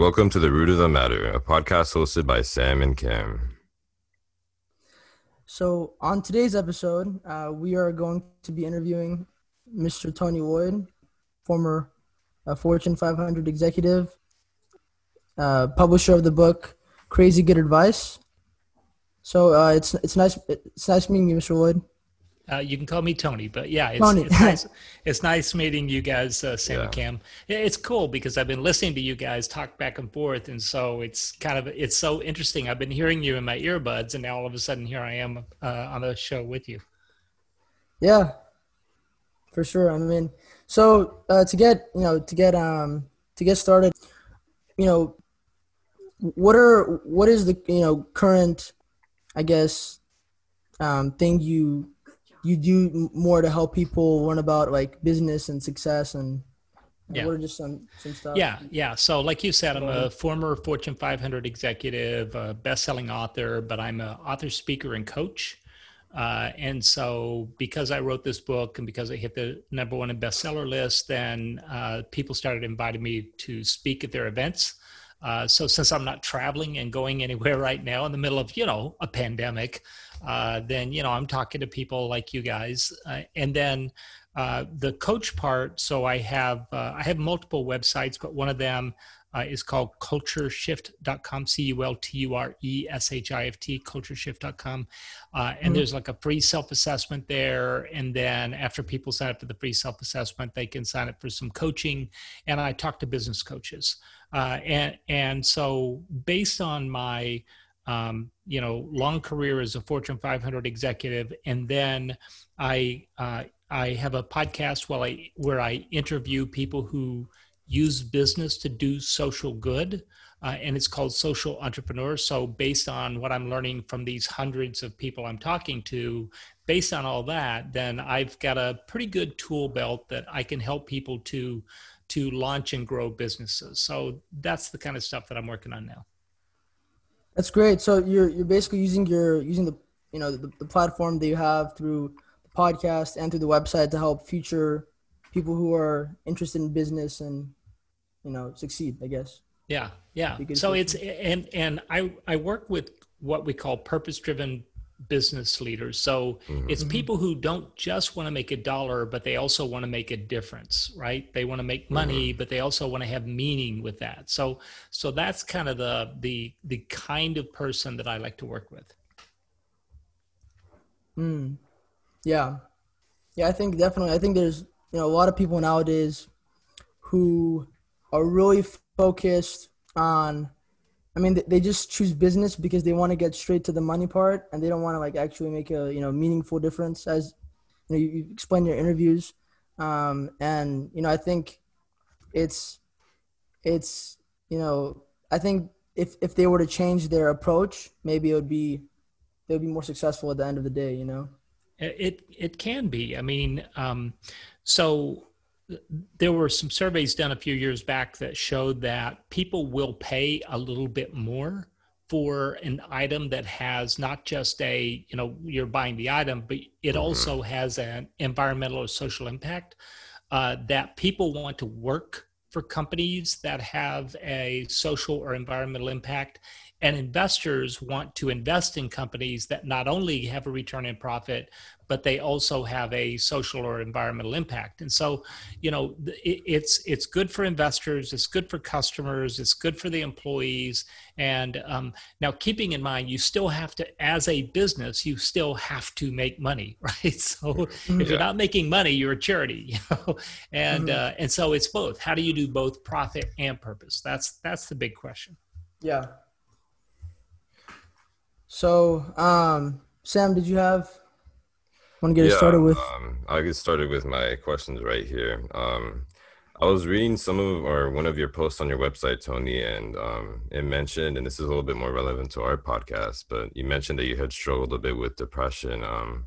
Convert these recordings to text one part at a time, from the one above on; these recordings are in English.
welcome to The Root of the Matter, a podcast hosted by Sam and Cam. So, on today's episode, uh, we are going to be interviewing Mr. Tony Wood, former uh, Fortune 500 executive, uh, publisher of the book Crazy Good Advice. So, uh, it's it's nice it's nice meeting you, Mr. Loyd. Uh, you can call me Tony, but yeah, it's, Tony. it's nice. It's nice meeting you guys, uh, Sam Yeah. and Cam. It's cool because I've been listening to you guys talk back and forth, and so it's kind of it's so interesting. I've been hearing you in my earbuds, and now all of a sudden here I am uh, on the show with you. Yeah, for sure. I mean, so uh, to get you know to get um to get started, you know, what are what is the you know current, I guess, um thing you you do more to help people learn about like business and success and, and Yeah. what are just some some stuff? Yeah, yeah. So, like you said, I'm a former Fortune 500 executive, a best-selling author, but I'm an author, speaker, and coach. Uh, and so, because I wrote this book and because it hit the number one in bestseller list, then uh, people started inviting me to speak at their events. Uh, so, since I'm not traveling and going anywhere right now in the middle of you know a pandemic, uh, then you know I'm talking to people like you guys, uh, and then uh, the coach part. So I have uh, I have multiple websites, but one of them uh, is called cultureshift.com, C U L T U R E S H I F T, cultureshift.com. Uh, and Mhm. there's like a free self assessment there. And then after people sign up for the free self assessment, they can sign up for some coaching. And I talk to business coaches. Uh, and, and so based on my um, you know long career as a Fortune 500 executive, and then I uh, I have a podcast where I where I interview people who use business to do social good, uh, and it's called Social Entrepreneur. So based on what I'm learning from these hundreds of people I'm talking to, based on all that, then I've got a pretty good tool belt that I can help people to to launch and grow businesses. So that's the kind of stuff that I'm working on now. That's great. So you're you're basically using your using the you know the, the platform that you have through the podcast and through the website to help future people who are interested in business and you know succeed. I guess. Yeah, yeah. So it's and and I I work with what we call purpose driven business leaders. So it's Mhm. people who don't just want to make a dollar, but they also want to make a difference, right? They want to make money, but they also want to have meaning with that. So so that's kind of the the the kind of person that I like to work with. Mm. Yeah. Yeah, I think definitely. I think there's you know a lot of people nowadays who are really focused on. I mean, they- just choose business because they want to get straight to the money part, and they don't want to like actually make a you know meaningful difference. As you know, you, explain your interviews, um, and you know, I think it's it's you know, I think if if they were to change their approach, maybe it would be they would be more successful at the end of the day. You know. It it can be. I mean, um, so there were some surveys done a few years back that showed that people will pay a little bit more for an item that has not just a you know you're buying the item, but it Mhm. also has an environmental or social impact. Uh, that people want to work for companies that have a social or environmental impact and investors want to invest in companies that not only have a return in profit but they also have a social or environmental impact. And so you know it, it's it's good for investors it's good for customers it's good for the employees. And um, now keeping in mind you still have to as a business you still have to make money right? So if you're not making money you're a charity you know? And Mhm. uh, and so it's both. How do you do both profit and purpose? That's that's the big question. Yeah. So, um, Sam, did you have want to get us started with? um, I'll get started with my questions right here. Um, I was reading some of or one of your posts on your website, Tony, and um, it mentioned, and this is a little bit more relevant to our podcast, but you mentioned that you had struggled a bit with depression. Um,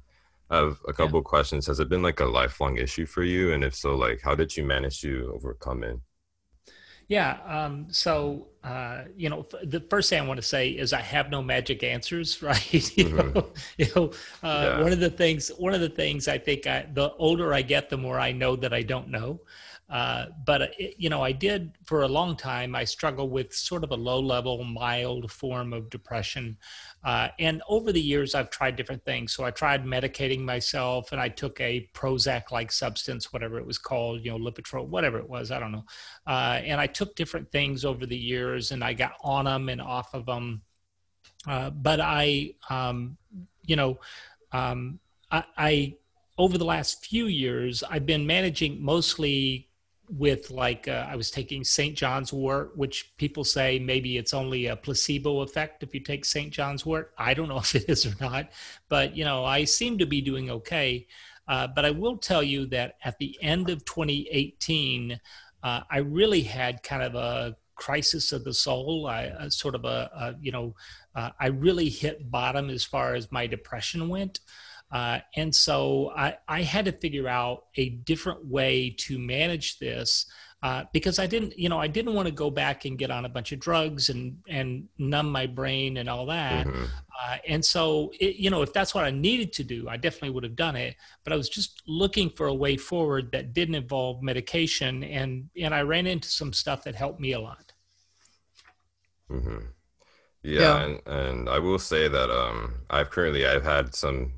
I have a couple of questions. Has it been like a lifelong issue for you? And if so, like, how did you manage to overcome it? Yeah. Um, so, uh, you know, f- the first thing I want to say is I have no magic answers, right? you Mhm. know, you know uh, Yeah. one of the things, one of the things I think I, the older I get, the more I know that I don't know. Uh, but uh, it, you know, I did for a long time. I struggled with sort of a low-level, mild form of depression, uh, and over the years, I've tried different things. So I tried medicating myself, and I took a Prozac-like substance, whatever it was called, you know, Lipitor, whatever it was, I don't know. Uh, and I took different things over the years, and I got on them and off of them. Uh, but I, um, you know, um, I, I over the last few years, I've been managing mostly with like uh, I was taking St. John's wort, which people say maybe it's only a placebo effect if you take St. John's wort. I don't know if it is or not, but you know I seem to be doing okay. Uh, but I will tell you that at the end of 2018, uh, I really had kind of a crisis of the soul. I uh, sort of a, a you know uh, I really hit bottom as far as my depression went. Uh, and so I, I, had to figure out a different way to manage this uh, because I didn't, you know, I didn't want to go back and get on a bunch of drugs and and numb my brain and all that. Mm-hmm. Uh, and so, it, you know, if that's what I needed to do, I definitely would have done it. But I was just looking for a way forward that didn't involve medication, and and I ran into some stuff that helped me a lot. Mm-hmm. Yeah, yeah. And, and I will say that um, I've currently I've had some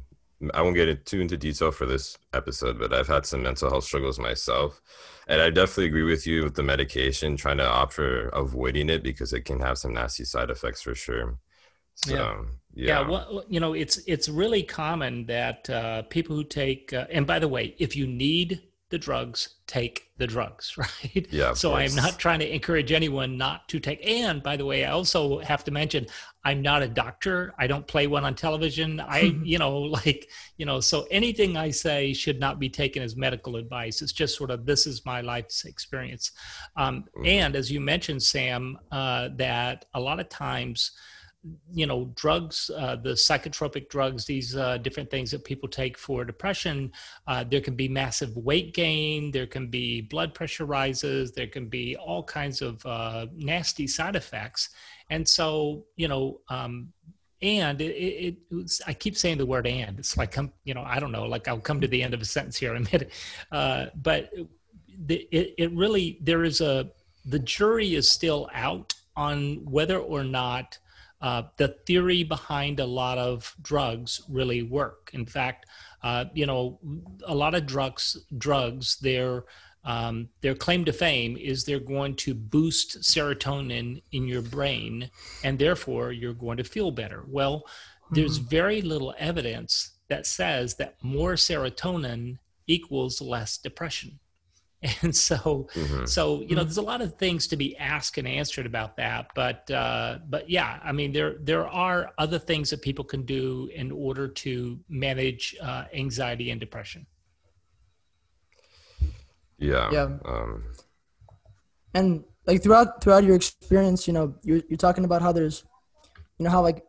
I won't get too into detail for this episode, but I've had some mental health struggles myself. And I definitely agree with you with the medication, trying to opt for avoiding it because it can have some nasty side effects for sure. So, yeah. Yeah. yeah well, you know, it's it's really common that uh, people who take, uh, and by the way, if you need the drugs, take the drugs, right? Yeah. So I'm not trying to encourage anyone not to take. And by the way, I also have to mention I'm not a doctor. I don't play one on television. I, you know, like, you know, so anything I say should not be taken as medical advice. It's just sort of this is my life's experience. Um, mm-hmm. and as you mentioned, Sam, uh, that a lot of times you know drugs uh, the psychotropic drugs these uh, different things that people take for depression uh, there can be massive weight gain there can be blood pressure rises there can be all kinds of uh, nasty side effects and so you know um, and it, it, it was, i keep saying the word and it's like i'm you know i don't know like i'll come to the end of a sentence here in a minute uh, but it, it really there is a the jury is still out on whether or not uh, the theory behind a lot of drugs really work. In fact, uh, you know, a lot of drugs, drugs, their um, their claim to fame is they're going to boost serotonin in your brain, and therefore you're going to feel better. Well, there's mm-hmm. very little evidence that says that more serotonin equals less depression. and so mm-hmm. so you know mm-hmm. there's a lot of things to be asked and answered about that but uh, but yeah i mean there there are other things that people can do in order to manage uh, anxiety and depression yeah yeah um, and like throughout throughout your experience you know you're, you're talking about how there's you know how like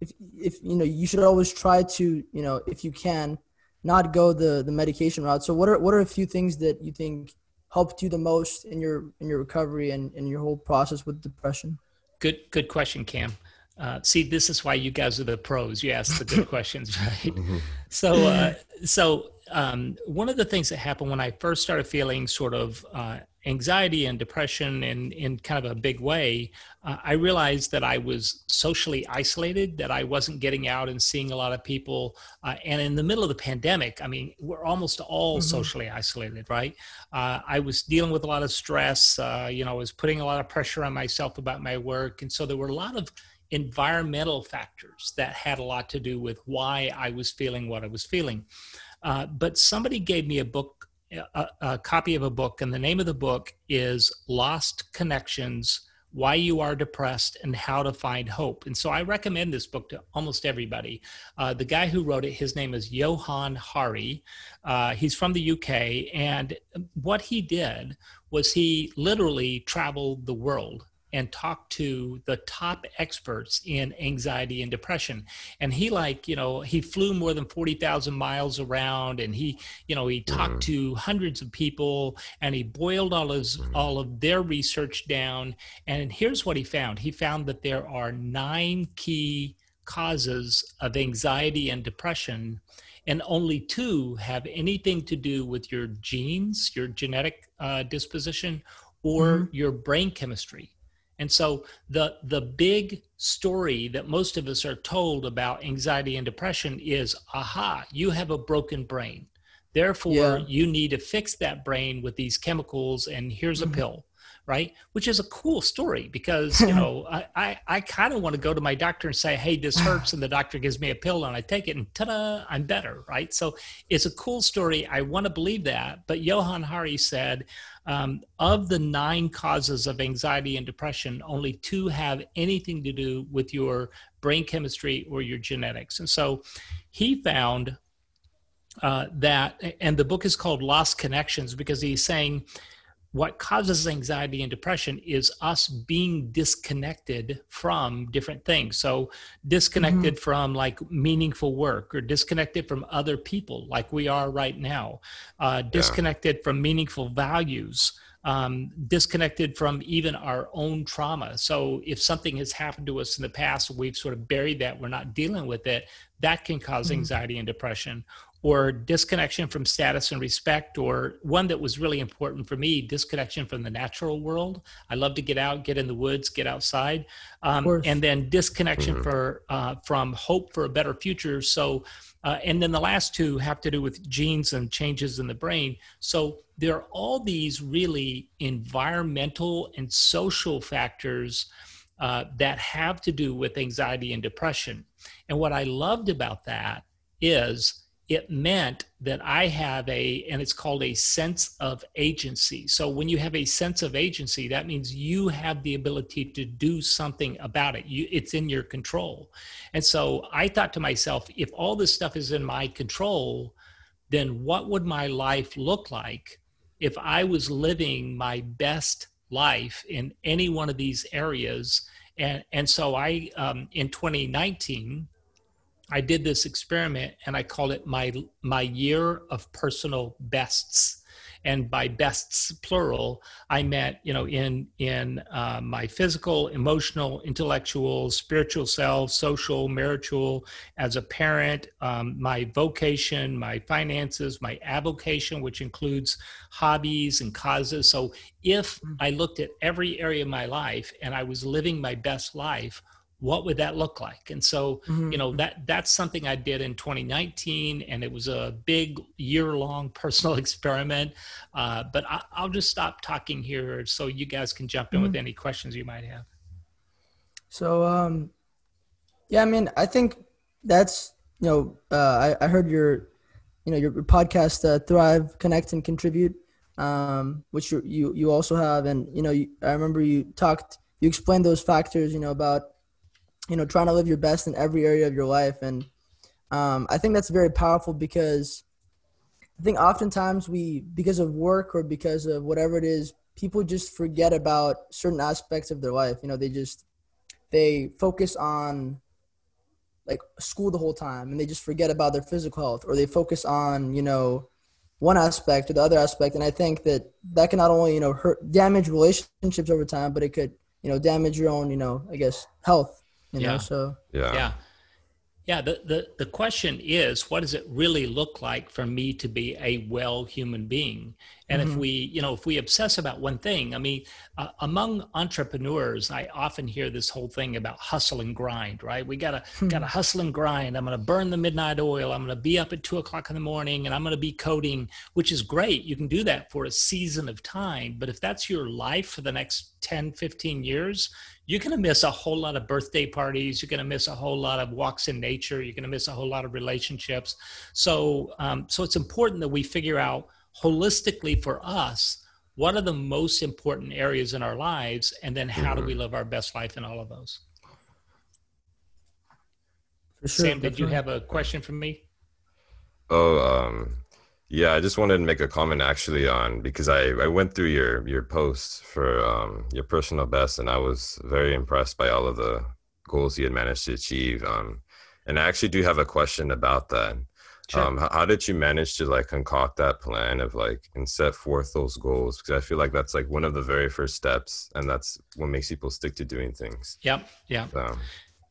if if you know you should always try to you know if you can not go the the medication route. So what are what are a few things that you think helped you the most in your in your recovery and in your whole process with depression? Good good question, Cam. Uh, see, this is why you guys are the pros. You ask the good questions, right? Mm-hmm. So, uh, so um, one of the things that happened when I first started feeling sort of uh, anxiety and depression in, in kind of a big way, uh, I realized that I was socially isolated, that I wasn't getting out and seeing a lot of people. Uh, and in the middle of the pandemic, I mean, we're almost all mm-hmm. socially isolated, right? Uh, I was dealing with a lot of stress. Uh, you know, I was putting a lot of pressure on myself about my work. And so there were a lot of environmental factors that had a lot to do with why I was feeling what I was feeling. Uh, but somebody gave me a book, a, a, copy of a book, and the name of the book is Lost Connections Why You Are Depressed and How to Find Hope. And so I recommend this book to almost everybody. Uh, the guy who wrote it, his name is Johann Hari. Uh, he's from the UK. And what he did was he literally traveled the world and talk to the top experts in anxiety and depression and he like you know he flew more than 40,000 miles around and he you know he talked mm. to hundreds of people and he boiled all his mm. all of their research down and here's what he found he found that there are nine key causes of anxiety and depression and only two have anything to do with your genes, your genetic uh, disposition, or mm-hmm. your brain chemistry. And so the the big story that most of us are told about anxiety and depression is aha, you have a broken brain. Therefore, yeah. you need to fix that brain with these chemicals and here's mm-hmm. a pill right? Which is a cool story because you know i i, I kind of want to go to my doctor and say hey this hurts and the doctor gives me a pill and i take it and ta-da i'm better right? So it's a cool story. I want to believe that. But johann hari said um, of the nine causes of anxiety and depression only two have anything to do with your brain chemistry or your genetics. And so he found uh, that and the book is called lost connections because he's saying what causes anxiety and depression is us being disconnected from different things. So, disconnected mm-hmm. from like meaningful work or disconnected from other people, like we are right now, uh, disconnected yeah. from meaningful values. Um, disconnected from even our own trauma. So, if something has happened to us in the past, we've sort of buried that, we're not dealing with it, that can cause mm-hmm. anxiety and depression or disconnection from status and respect, or one that was really important for me disconnection from the natural world. I love to get out, get in the woods, get outside. Um, and then disconnection mm-hmm. for, uh, from hope for a better future. So, uh, and then the last two have to do with genes and changes in the brain. So there are all these really environmental and social factors uh, that have to do with anxiety and depression. And what I loved about that is it meant that I have a, and it's called a sense of agency. So when you have a sense of agency, that means you have the ability to do something about it. You, it's in your control. And so I thought to myself, if all this stuff is in my control, then what would my life look like if I was living my best life in any one of these areas? And, and so I, um, in 2019, I did this experiment and I called it my my year of personal bests. And by bests plural, I meant you know in in uh, my physical, emotional, intellectual, spiritual self, social, marital, as a parent, um, my vocation, my finances, my avocation, which includes hobbies and causes. So if mm. I looked at every area of my life and I was living my best life, what would that look like and so mm-hmm. you know that that's something i did in 2019 and it was a big year long personal experiment uh, but I, will just stop talking here so you guys can jump in mm-hmm. with any questions you might have so um yeah i mean i think that's you know uh, I, I heard your you know your podcast uh, thrive connect and contribute um, which you, you you also have and you know you, i remember you talked you explained those factors you know about you know trying to live your best in every area of your life. And um, i think that's very powerful because i think oftentimes we because of work or because of whatever it is people just forget about certain aspects of their life. You know they just they focus on like school the whole time and they just forget about their physical health or they focus on you know one aspect or the other aspect. And i think that that can not only you know hurt damage relationships over time but it could you know damage your own you know i guess health you yeah. know so. Yeah. Yeah. Yeah the, the the question is what does it really look like for me to be a well human being? And mm-hmm. if we you know if we obsess about one thing i mean uh, among entrepreneurs i often hear this whole thing about hustle and grind right? We gotta hmm. gotta hustle and grind. I'm gonna burn the midnight oil. I'm gonna be up at two o'clock in the morning and i'm gonna be coding which is great. You can do that for a season of time. But if that's your life for the next 10 15 years you're going to miss a whole lot of birthday parties. You're going to miss a whole lot of walks in nature. You're going to miss a whole lot of relationships. So, um, so it's important that we figure out holistically for us what are the most important areas in our lives, and then how do we mm-hmm. live our best life in all of those. For sure, Sam, did you have a question for me? Oh, um, yeah, I just wanted to make a comment actually on because I, I went through your your posts for um, your personal best and I was very impressed by all of the goals you had managed to achieve. Um, and I actually do have a question about that. Sure. Um, how, how, did you manage to like concoct that plan of like and set forth those goals? Because I feel like that's like one of the very first steps, and that's what makes people stick to doing things. Yep. Yeah. So.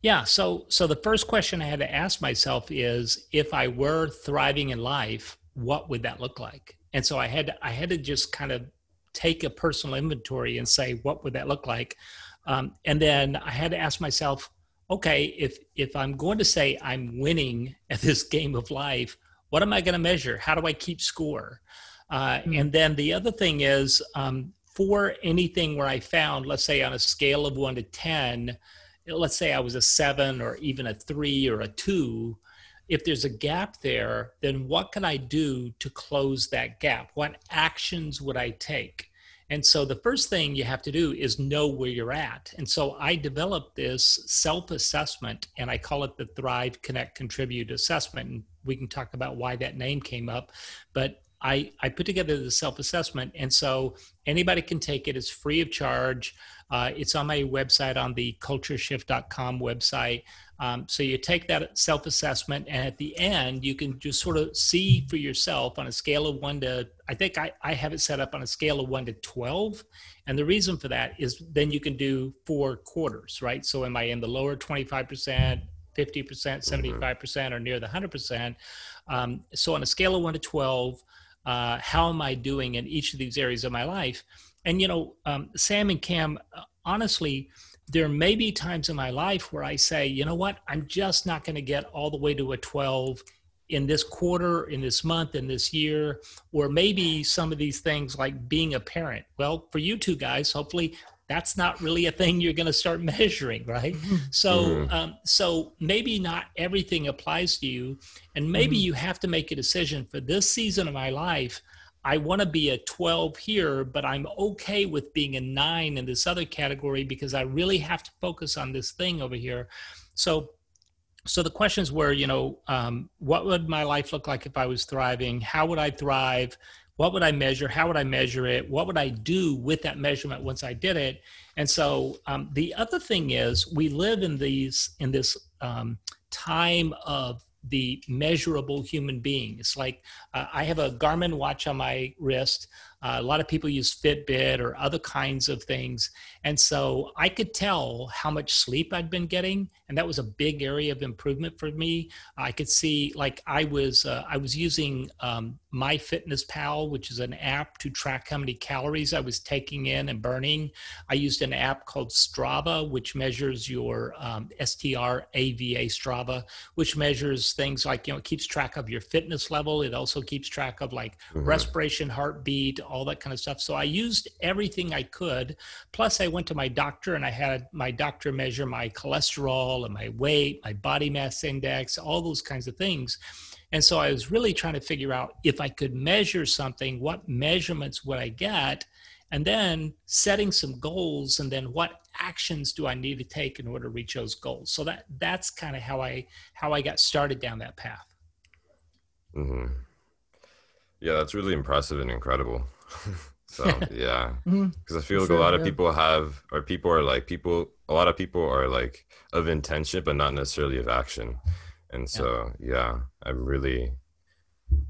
Yeah. So, so the first question I had to ask myself is, if I were thriving in life, what would that look like? And so I had, to, I had to just kind of take a personal inventory and say, what would that look like? Um, and then I had to ask myself, okay, if if I'm going to say I'm winning at this game of life, what am I going to measure? How do I keep score? Uh, mm-hmm. And then the other thing is um, for anything where I found, let's say on a scale of one to ten, let's say I was a seven or even a three or a two. If there's a gap there, then what can I do to close that gap? What actions would I take? And so the first thing you have to do is know where you're at. And so I developed this self assessment and I call it the Thrive Connect Contribute assessment. And we can talk about why that name came up. But I, I put together the self assessment. And so anybody can take it, it's free of charge. Uh, it's on my website, on the cultureshift.com website. Um, so you take that self assessment, and at the end, you can just sort of see for yourself on a scale of one to, I think I, I have it set up on a scale of one to 12. And the reason for that is then you can do four quarters, right? So am I in the lower 25%? 50%, 75%, or near the 100%. Um, so, on a scale of 1 to 12, uh, how am I doing in each of these areas of my life? And, you know, um, Sam and Cam, uh, honestly, there may be times in my life where I say, you know what, I'm just not going to get all the way to a 12 in this quarter, in this month, in this year, or maybe some of these things like being a parent. Well, for you two guys, hopefully that's not really a thing you're going to start measuring, right? Mm-hmm. So, mm-hmm. um, so maybe not everything applies to you, and maybe mm-hmm. you have to make a decision for this season of my life. I want to be a 12 here, but I'm okay with being a nine in this other category because I really have to focus on this thing over here. So, so the questions were, you know, um, what would my life look like if I was thriving? How would I thrive? What would I measure? How would I measure it? What would I do with that measurement once I did it? And so um, the other thing is, we live in these in this um, time of the measurable human being. It's like uh, I have a Garmin watch on my wrist. Uh, a lot of people use Fitbit or other kinds of things. And so I could tell how much sleep I'd been getting. And that was a big area of improvement for me. I could see, like, I was, uh, I was using um, MyFitnessPal, which is an app to track how many calories I was taking in and burning. I used an app called Strava, which measures your um, STRAVA Strava, which measures things like, you know, it keeps track of your fitness level. It also keeps track of like mm-hmm. respiration, heartbeat, all that kind of stuff. So I used everything I could. Plus, I went to my doctor and I had my doctor measure my cholesterol and my weight, my body mass index, all those kinds of things. And so I was really trying to figure out if I could measure something, what measurements would I get? And then setting some goals and then what actions do I need to take in order to reach those goals? So that that's kind of how I how I got started down that path. Mm-hmm. Yeah, that's really impressive and incredible. so yeah, because mm-hmm. I feel like sure, a lot of people have, or people are like people. A lot of people are like of intention, but not necessarily of action. And so yeah, yeah I'm really,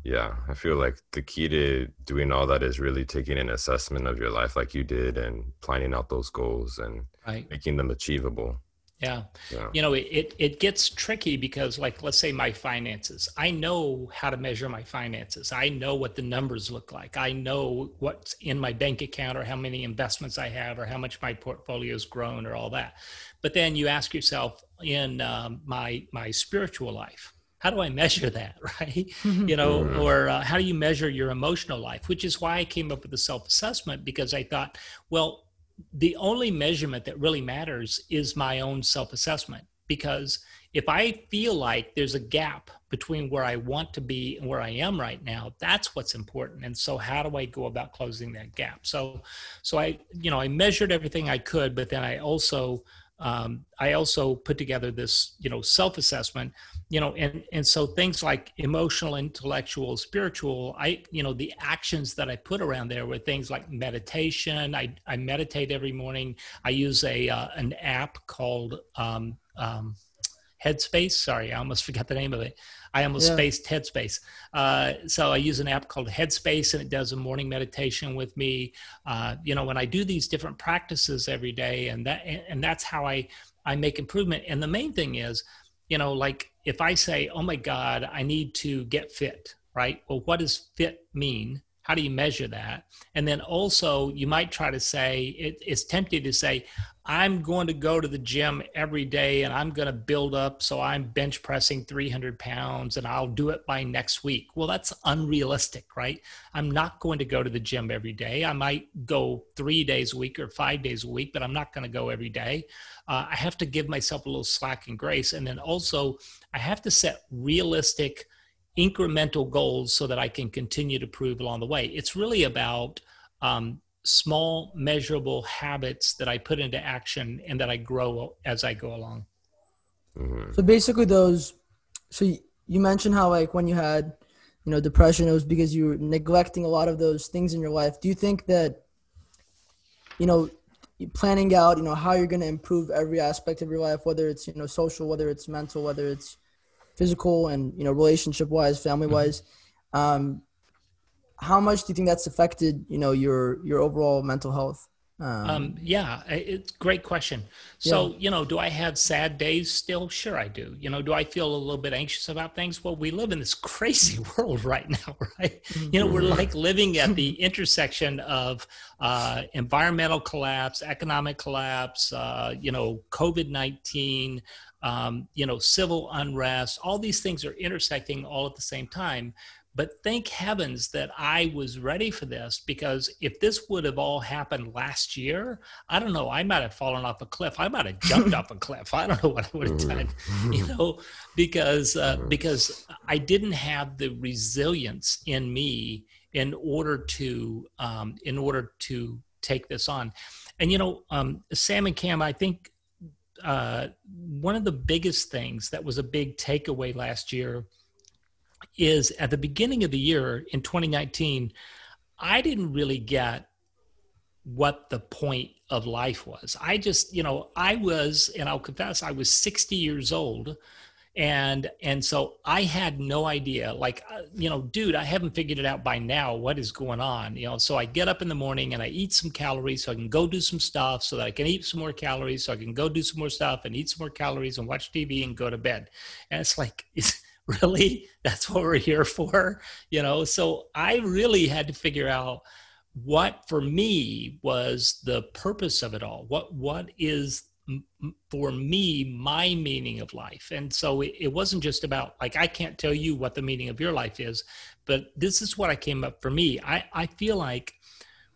yeah, I feel like the key to doing all that is really taking an assessment of your life, like you did, and planning out those goals and right. making them achievable. Yeah. yeah. You know, it, it gets tricky because, like, let's say my finances, I know how to measure my finances. I know what the numbers look like. I know what's in my bank account or how many investments I have or how much my portfolio's grown or all that. But then you ask yourself in um, my, my spiritual life, how do I measure that, right? you know, mm-hmm. or uh, how do you measure your emotional life? Which is why I came up with the self assessment because I thought, well, the only measurement that really matters is my own self assessment. Because if I feel like there's a gap between where I want to be and where I am right now, that's what's important. And so, how do I go about closing that gap? So, so I, you know, I measured everything I could, but then I also um, I also put together this, you know, self-assessment, you know, and and so things like emotional, intellectual, spiritual, I, you know, the actions that I put around there were things like meditation. I I meditate every morning. I use a uh, an app called um, um, Headspace. Sorry, I almost forgot the name of it. I almost yeah. spaced Headspace. Uh, so I use an app called Headspace, and it does a morning meditation with me. Uh, you know, when I do these different practices every day, and that and that's how I I make improvement. And the main thing is, you know, like if I say, "Oh my God, I need to get fit," right? Well, what does fit mean? how do you measure that and then also you might try to say it, it's tempting to say i'm going to go to the gym every day and i'm going to build up so i'm bench pressing 300 pounds and i'll do it by next week. Well that's unrealistic right? I'm not going to go to the gym every day. I might go three days a week or five days a week but i'm not going to go every day. Uh, i have to give myself a little slack and grace. And then also i have to set realistic incremental goals so that I can continue to prove along the way. It's really about um, small, measurable habits that I put into action and that I grow as I go along. Mm-hmm. So basically, those. So you mentioned how like when you had, you know, depression, it was because you were neglecting a lot of those things in your life. Do you think that, you know, planning out, you know, how you're going to improve every aspect of your life, whether it's you know social, whether it's mental, whether it's physical and you know relationship wise, family wise. Mm-hmm. Um, how much do you think that's affected you know your your overall mental health? Um, um, yeah, it's great question. So, yeah. you know, do I have sad days still? Sure, I do. You know, do I feel a little bit anxious about things? Well, we live in this crazy world right now, right? Mm-hmm. You know, we're like living at the intersection of uh, environmental collapse, economic collapse, uh, you know, COVID 19, um, you know, civil unrest, all these things are intersecting all at the same time. But thank heavens that I was ready for this because if this would have all happened last year, I don't know, I might have fallen off a cliff. I might have jumped off a cliff. I don't know what I would have done, you know, because uh, because I didn't have the resilience in me in order to um, in order to take this on. And you know, um, Sam and Cam, I think uh, one of the biggest things that was a big takeaway last year is at the beginning of the year in 2019, I didn't really get what the point of life was. I just, you know, I was, and I'll confess, I was 60 years old and and so i had no idea like uh, you know dude i haven't figured it out by now what is going on you know so i get up in the morning and i eat some calories so i can go do some stuff so that i can eat some more calories so i can go do some more stuff and eat some more calories and watch tv and go to bed and it's like it's really that's what we're here for you know? So i really had to figure out what for me was the purpose of it all. What what is for me my meaning of life? And so it, wasn't just about like i can't tell you what the meaning of your life is but this is what i came up for me. I, I feel like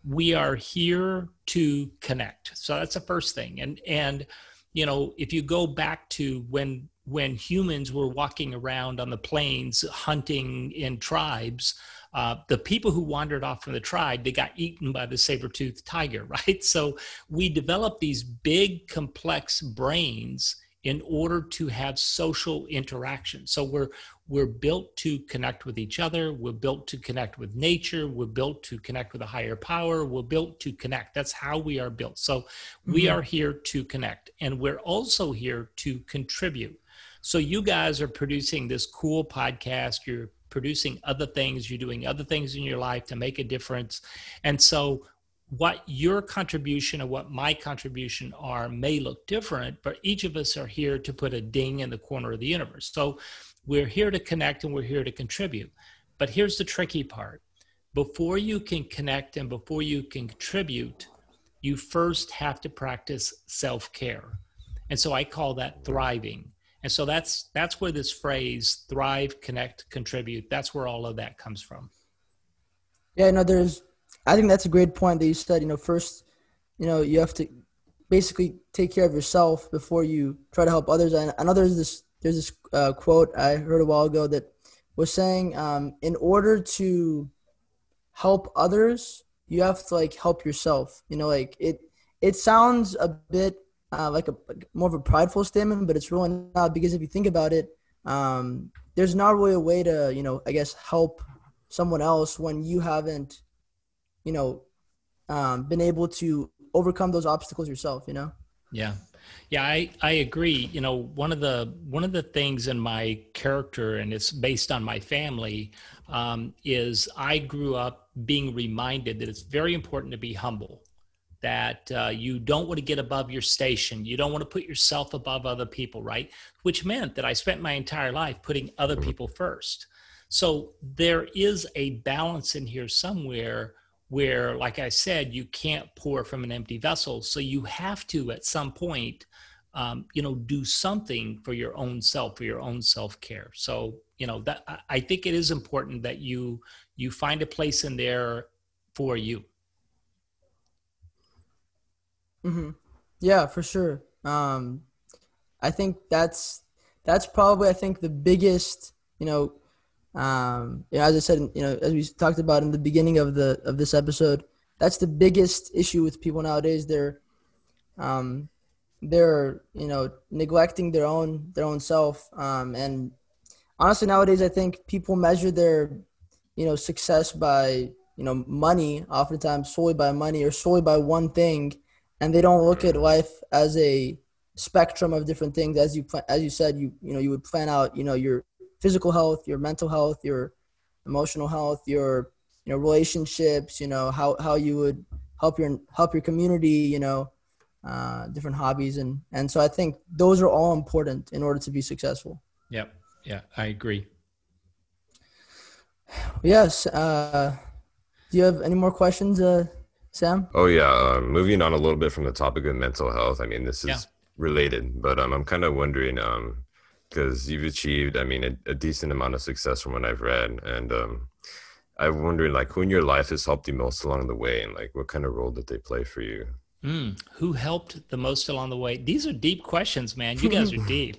we are here to connect. So that's the first thing. And and you know if you go back to when when humans were walking around on the plains hunting in tribes uh, the people who wandered off from the tribe they got eaten by the saber-toothed tiger right? So we developed these big complex brains in order to have social interaction. So we're we're built to connect with each other we're built to connect with nature we're built to connect with a higher power we're built to connect. That's how we are built. So we mm-hmm. are here to connect and we're also here to contribute so you guys are producing this cool podcast you're producing other things, you're doing other things in your life to make a difference. And so what your contribution and what my contribution are may look different, but each of us are here to put a ding in the corner of the universe. So we're here to connect and we're here to contribute. But here's the tricky part before you can connect and before you can contribute, you first have to practice self care. And so I call that thriving. And so that's that's where this phrase thrive, connect, contribute, that's where all of that comes from. Yeah, no, there's I think that's a great point that you said, you know, first, you know, you have to basically take care of yourself before you try to help others. And I know there's this there's this uh, quote I heard a while ago that was saying, um, in order to help others, you have to like help yourself. You know, like it it sounds a bit uh, like a more of a prideful statement, but it's really not because if you think about it, um, there's not really a way to you know I guess help someone else when you haven't you know um, been able to overcome those obstacles yourself. You know. Yeah. Yeah, I, I agree. You know, one of the one of the things in my character, and it's based on my family, um, is I grew up being reminded that it's very important to be humble. That uh, you don't want to get above your station. You don't want to put yourself above other people, right? Which meant that I spent my entire life putting other Mhm. people first. So there is a balance in here somewhere where, like I said, you can't pour from an empty vessel. So you have to, at some point, um, you know, do something for your own self, for your own self care. So you know that I think it is important that you you find a place in there for you. Hmm Yeah, for sure. Um, I think that's that's probably I think the biggest you know, um, you know, as I said, you know, as we talked about in the beginning of the of this episode, that's the biggest issue with people nowadays. They're um, they're you know neglecting their own their own self, um, and honestly nowadays I think people measure their you know success by you know money, oftentimes solely by money or solely by one thing and they don't look at life as a spectrum of different things as you as you said you you know you would plan out you know your physical health your mental health your emotional health your you know relationships you know how how you would help your help your community you know uh, different hobbies and and so i think those are all important in order to be successful Yep. Yeah, I agree. yes uh do you have any more questions uh sam Oh yeah. Um, moving on a little bit from the topic of mental health. I mean, this is Yeah. related, but um, I'm kind of wondering, um, because you've achieved, I mean, a, a decent amount of success from what I've read, and um, I'm wondering, like, who in your life has helped you most along the way, and like, what kind of role did they play for you? Mm, who helped the most along the way? These are deep questions, man. You guys are deep.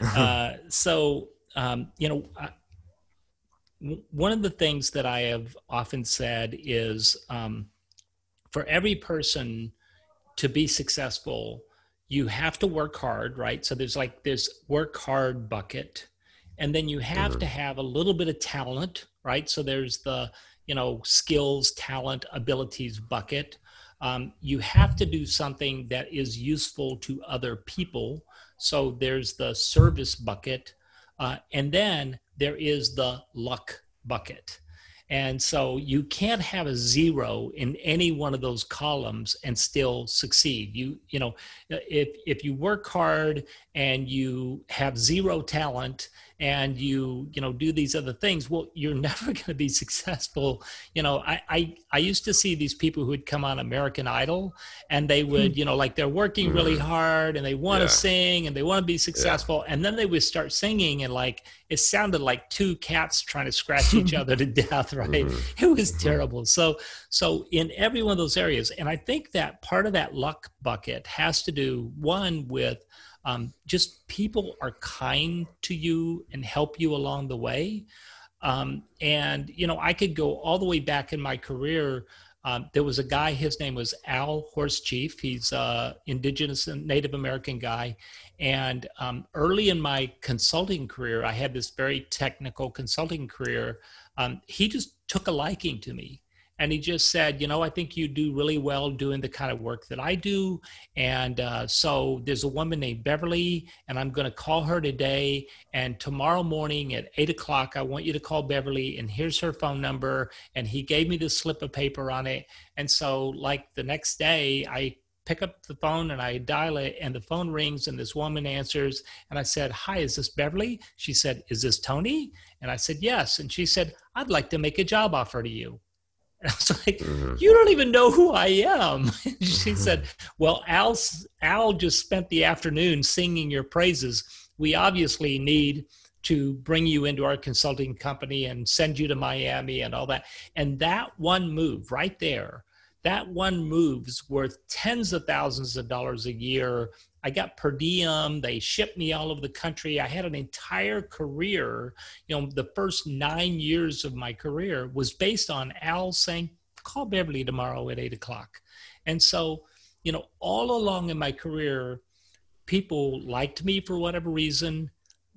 Uh, so, um, you know, I, w- one of the things that I have often said is um, for every person to be successful, you have to work hard, right? So there's like this work hard bucket. And then you have Mhm. to have a little bit of talent, right? So there's the, you know, skills, talent, abilities bucket. Um, you have to do something that is useful to other people. So there's the service bucket. Uh, and then there is the luck bucket. And so you can't have a zero in any one of those columns and still succeed. You, you know, if if you work hard and you have zero talent and you, you know, do these other things, well, you're never going to be successful. You know, I, I I used to see these people who would come on American Idol and they would, you know, like they're working really Mhm. hard and they want to Yeah. sing and they want to be successful, and then they would start singing and like it sounded like two cats trying to scratch each other to death, right? Mhm. It was Mhm. terrible. So so in every one of those areas, and I think that part of that luck bucket has to do one with um, just people are kind to you and help you along the way. Um, and you know, I could go all the way back in my career. Um, there was a guy. His name was Al Horse Chief. He's a indigenous and Native American guy. And um, early in my consulting career, I had this very technical consulting career. Um, he just took a liking to me. And he just said, you know, I think you do really well doing the kind of work that I do. And uh, so there's a woman named Beverly, and I'm going to call her today. And tomorrow morning at eight o'clock, I want you to call Beverly, and here's her phone number. And he gave me this slip of paper on it. And so, like the next day, I pick up the phone and I dial it, and the phone rings, and this woman answers. And I said, Hi, is this Beverly? She said, Is this Tony? And I said, Yes. And she said, I'd like to make a job offer to you. And I was like, Mhm. you don't even know who I am. she said, well, Al, Al just spent the afternoon singing your praises. We obviously need to bring you into our consulting company and send you to Miami and all that. And that one move right there, that one move's worth tens of thousands of dollars a year. I got per diem. They shipped me all over the country. I had an entire career. You know, the first nine years of my career was based on Al saying, call Beverly tomorrow at eight o'clock. And so, you know, all along in my career, people liked me for whatever reason.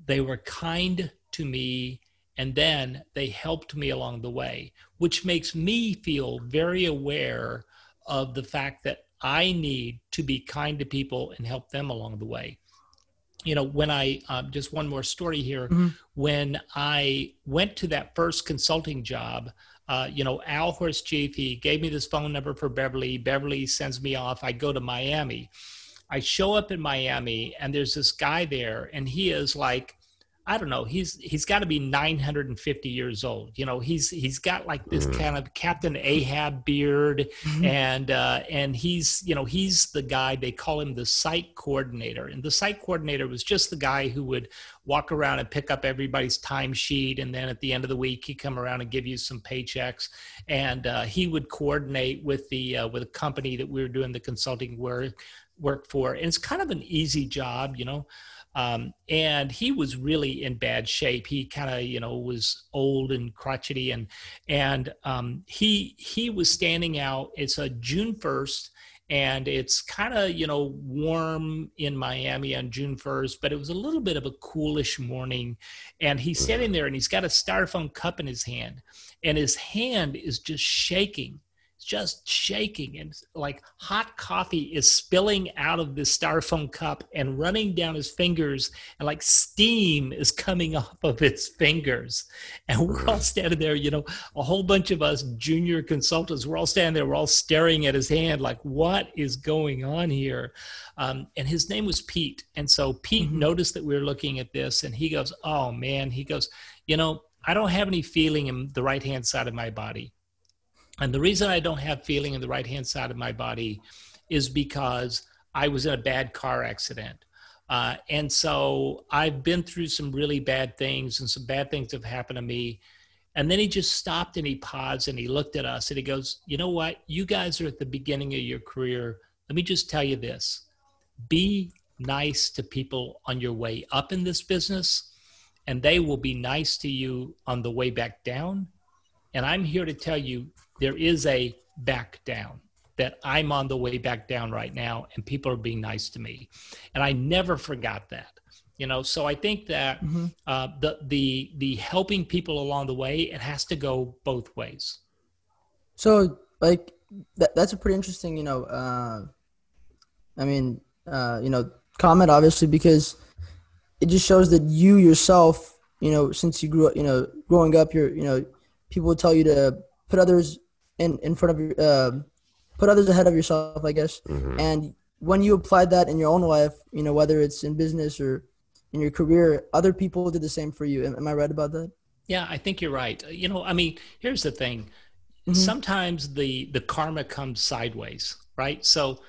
They were kind to me. And then they helped me along the way, which makes me feel very aware of the fact that I need to be kind to people and help them along the way. You know, when I um, just one more story here, Mhm. when I went to that first consulting job, uh, you know, Al Horse Chief, he gave me this phone number for Beverly. Beverly sends me off. I go to Miami. I show up in Miami, and there's this guy there, and he is like, I don't know. He's he's got to be 950 years old. You know, he's he's got like this Mhm. kind of Captain Ahab beard, Mhm. and uh, and he's you know he's the guy they call him the site coordinator, and the site coordinator was just the guy who would walk around and pick up everybody's timesheet, and then at the end of the week he'd come around and give you some paychecks, and uh, he would coordinate with the uh, with a company that we were doing the consulting work work for, and it's kind of an easy job, you know. Um, and he was really in bad shape. He kind of, you know, was old and crotchety, and and um, he he was standing out. It's a June first, and it's kind of you know warm in Miami on June first, but it was a little bit of a coolish morning, and he's standing there and he's got a styrofoam cup in his hand, and his hand is just shaking just shaking and like hot coffee is spilling out of this styrofoam cup and running down his fingers and like steam is coming off of his fingers. And we're all standing there you know a whole bunch of us junior consultants we're all standing there we're all staring at his hand like what is going on here? Um, and his name was pete. And so pete Mhm. noticed that we were looking at this and he goes oh man he goes you know i don't have any feeling in the right hand side of my body and the reason I don't have feeling in the right hand side of my body is because I was in a bad car accident. Uh, and so I've been through some really bad things, and some bad things have happened to me. And then he just stopped and he paused and he looked at us and he goes, You know what? You guys are at the beginning of your career. Let me just tell you this be nice to people on your way up in this business, and they will be nice to you on the way back down. And I'm here to tell you there is a back down that I'm on the way back down right now, and people are being nice to me. And I never forgot that. You know, so I think that Mhm. uh, the the the helping people along the way it has to go both ways. So like that, that's a pretty interesting, you know, uh, I mean, uh, you know, comment obviously because it just shows that you yourself, you know, since you grew up, you know, growing up, you're, you know, people would tell you to put others in in front of your, uh, put others ahead of yourself, I guess. Mhm. And when you applied that in your own life, you know, whether it's in business or in your career, other people did the same for you. Am, am I right about that? Yeah, I think you're right. You know, I mean, here's the thing. Mhm. Sometimes the the karma comes sideways, right? So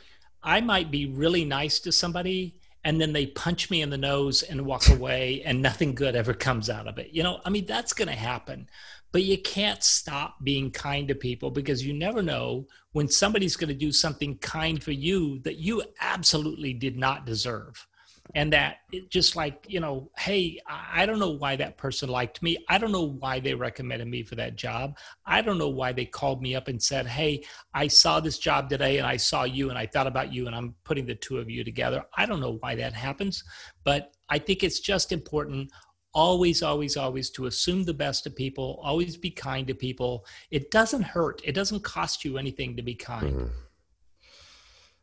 I might be really nice to somebody and then they punch me in the nose and walk away and nothing good ever comes out of it. You know, I mean, that's going to happen. But you can't stop being kind to people because you never know when somebody's going to do something kind for you that you absolutely did not deserve. And that it just like you know hey i don't know why that person liked me. I don't know why they recommended me for that job. I don't know why they called me up and said hey i saw this job today and i saw you and i thought about you and i'm putting the two of you together. I don't know why that happens but i think it's just important always always always to assume the best of people always be kind to people it doesn't hurt it doesn't cost you anything to be kind Mhm.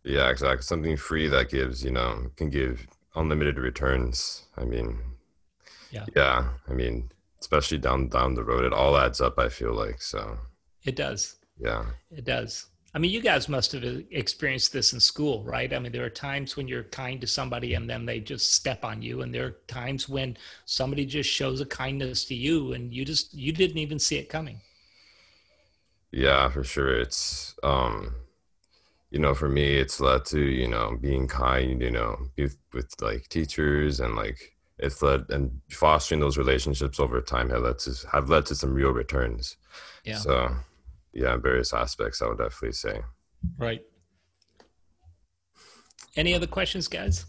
Yeah, exactly. Something free that gives, you know, can give unlimited returns. I mean, Yeah. yeah. I mean, especially down down the road, it all adds up. I feel like so. it does Yeah. It does. I mean, you guys must have experienced this in school, right? I mean, there are times when you're kind to somebody and then they just step on you, and there are times when somebody just shows a kindness to you and you just you didn't even see it coming. Yeah, for sure. It's um, you know, for me, it's led to you know being kind. You know, with, with like teachers and like it's led and fostering those relationships over time have led to have led to some real returns. Yeah. So, yeah, in various aspects, I would definitely say. Right. Any other questions, guys?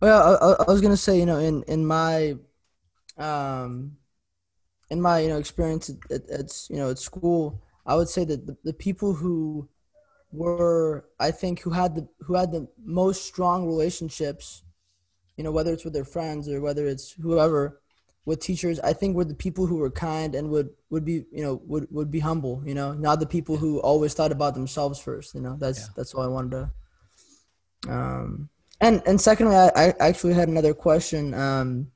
Well, I, I, I was gonna say, you know, in in my, um, in my you know experience at, at, at you know at school, I would say that the, the people who were, I think, who had the who had the most strong relationships, you know, whether it's with their friends or whether it's whoever, with teachers, I think were the people who were kind and would would be you know would would be humble. You know, not the people who always thought about themselves first. You know, that's Yeah. that's all I wanted to. Um, and and secondly, I, I actually had another question. Um,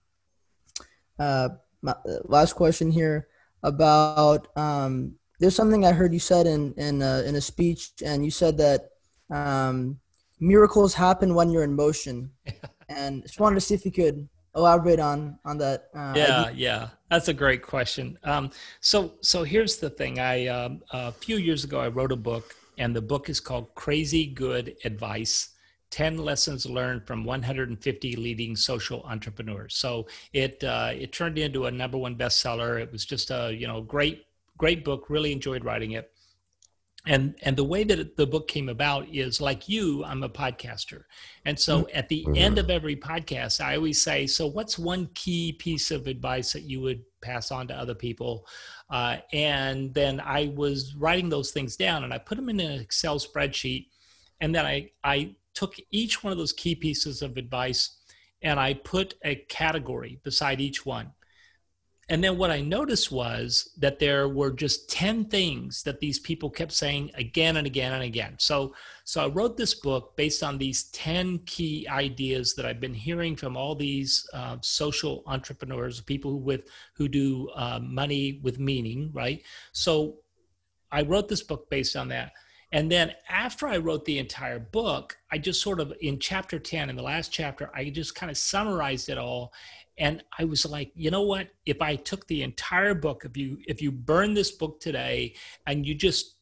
uh, my, uh, last question here about um, there's something I heard you said in in a, in a speech, and you said that um, miracles happen when you're in motion, and just wanted to see if you could elaborate on on that. Uh, yeah idea. yeah. That's a great question. Um, so so here's the thing. I um, a few years ago i wrote a book and the book is called crazy good advice 10 lessons learned from 150 leading social entrepreneurs. So it uh, it turned into a number one bestseller. It was just a you know great great book. Really enjoyed writing it and and the way that the book came about is like you i'm a podcaster. And so at the end of every podcast i always say so what's one key piece of advice that you would pass on to other people? Uh, and then i was writing those things down and i put them in an excel spreadsheet. And then i i took each one of those key pieces of advice and i put a category beside each one and then what I noticed was that there were just 10 things that these people kept saying again and again and again. So so I wrote this book based on these 10 key ideas that I've been hearing from all these uh, social entrepreneurs, people who with who do uh, money with meaning, right? So I wrote this book based on that. And then after I wrote the entire book, I just sort of in chapter 10, in the last chapter, I just kind of summarized it all and i was like you know what? If i took the entire book if you if you burn this book today and you just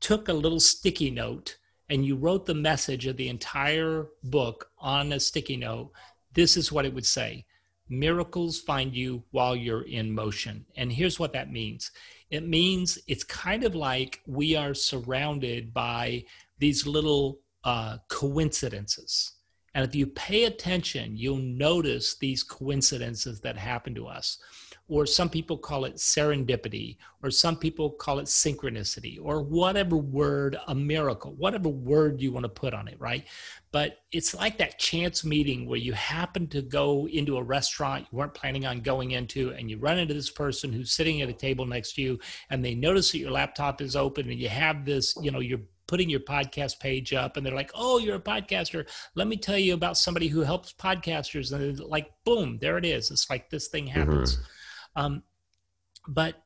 took a little sticky note and you wrote the message of the entire book on a sticky note this is what it would say miracles find you while you're in motion and here's what that means. It means it's kind of like we are surrounded by these little uh, coincidences and if you pay attention, you'll notice these coincidences that happen to us. Or some people call it serendipity, or some people call it synchronicity, or whatever word, a miracle, whatever word you want to put on it, right? But it's like that chance meeting where you happen to go into a restaurant you weren't planning on going into, and you run into this person who's sitting at a table next to you, and they notice that your laptop is open, and you have this, you know, you're putting your podcast page up and they're like, oh, you're a podcaster. Let me tell you about somebody who helps podcasters. And like, boom, there it is. It's like this thing happens. Um, but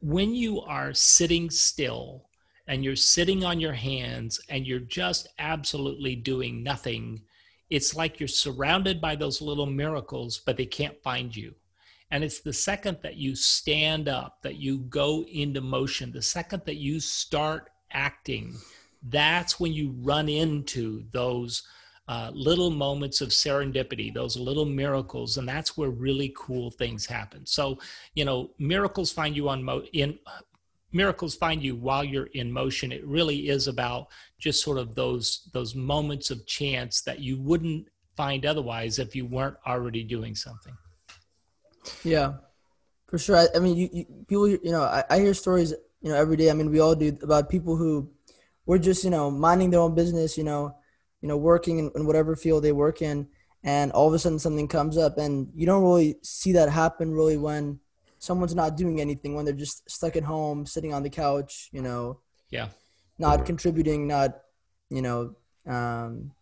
when you are sitting still and you're sitting on your hands and you're just absolutely doing nothing, it's like you're surrounded by those little miracles, but they can't find you. And it's the second that you stand up, that you go into motion, the second that you start acting, that's when you run into those uh, little moments of serendipity, those little miracles, and that's where really cool things happen. So, you know, miracles find you on mo- in miracles find you while you're in motion. It really is about just sort of those those moments of chance that you wouldn't find otherwise if you weren't already doing something. Yeah, for sure. I, I mean, you, you people, you know, I, I hear stories, you know, every day. I mean, we all do about people who were just, you know, minding their own business, you know, you know, working in, in whatever field they work in, and all of a sudden something comes up, and you don't really see that happen really when someone's not doing anything, when they're just stuck at home, sitting on the couch, you know, Yeah. not contributing, not, you know, um,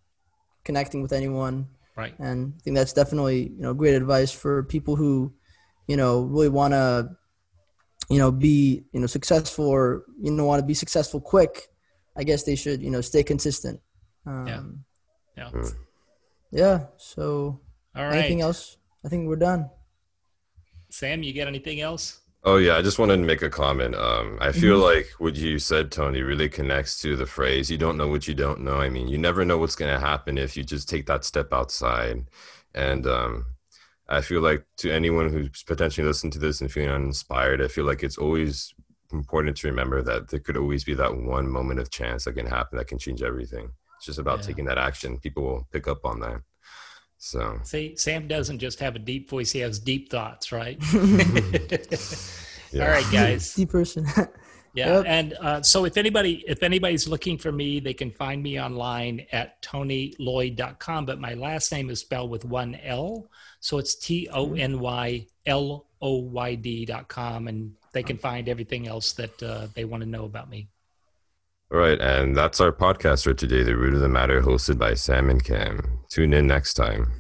connecting with anyone Right. and I think that's definitely you know great advice for people who you know really want to you know be you know successful or you know want to be successful quick. I guess they should you know stay consistent. Um, Yeah. Yeah. Mm. Yeah. So All right. anything else? I think we're done. Sam, you got anything else? Oh yeah, I just wanted to make a comment. Um, I feel Mhm. like what you said, Tony, really connects to the phrase "you don't know what you don't know." I mean, you never know what's going to happen if you just take that step outside. And um, I feel like to anyone who's potentially listening to this and feeling uninspired, I feel like it's always important to remember that there could always be that one moment of chance that can happen that can change everything. It's just about Yeah. taking that action. People will pick up on that. So See, Sam doesn't just have a deep voice; he has deep thoughts, right? yeah. All right, guys. Deep person. Yeah, Yep. and uh, so if anybody if anybody's looking for me, they can find me online at tonyloyd.com. But my last name is spelled with one L, so it's T O N Y L O Y D.com, and they can find everything else that uh, they want to know about me. All right, and that's our podcast for today, The Root of the Matter, hosted by Sam and Cam. Tune in next time.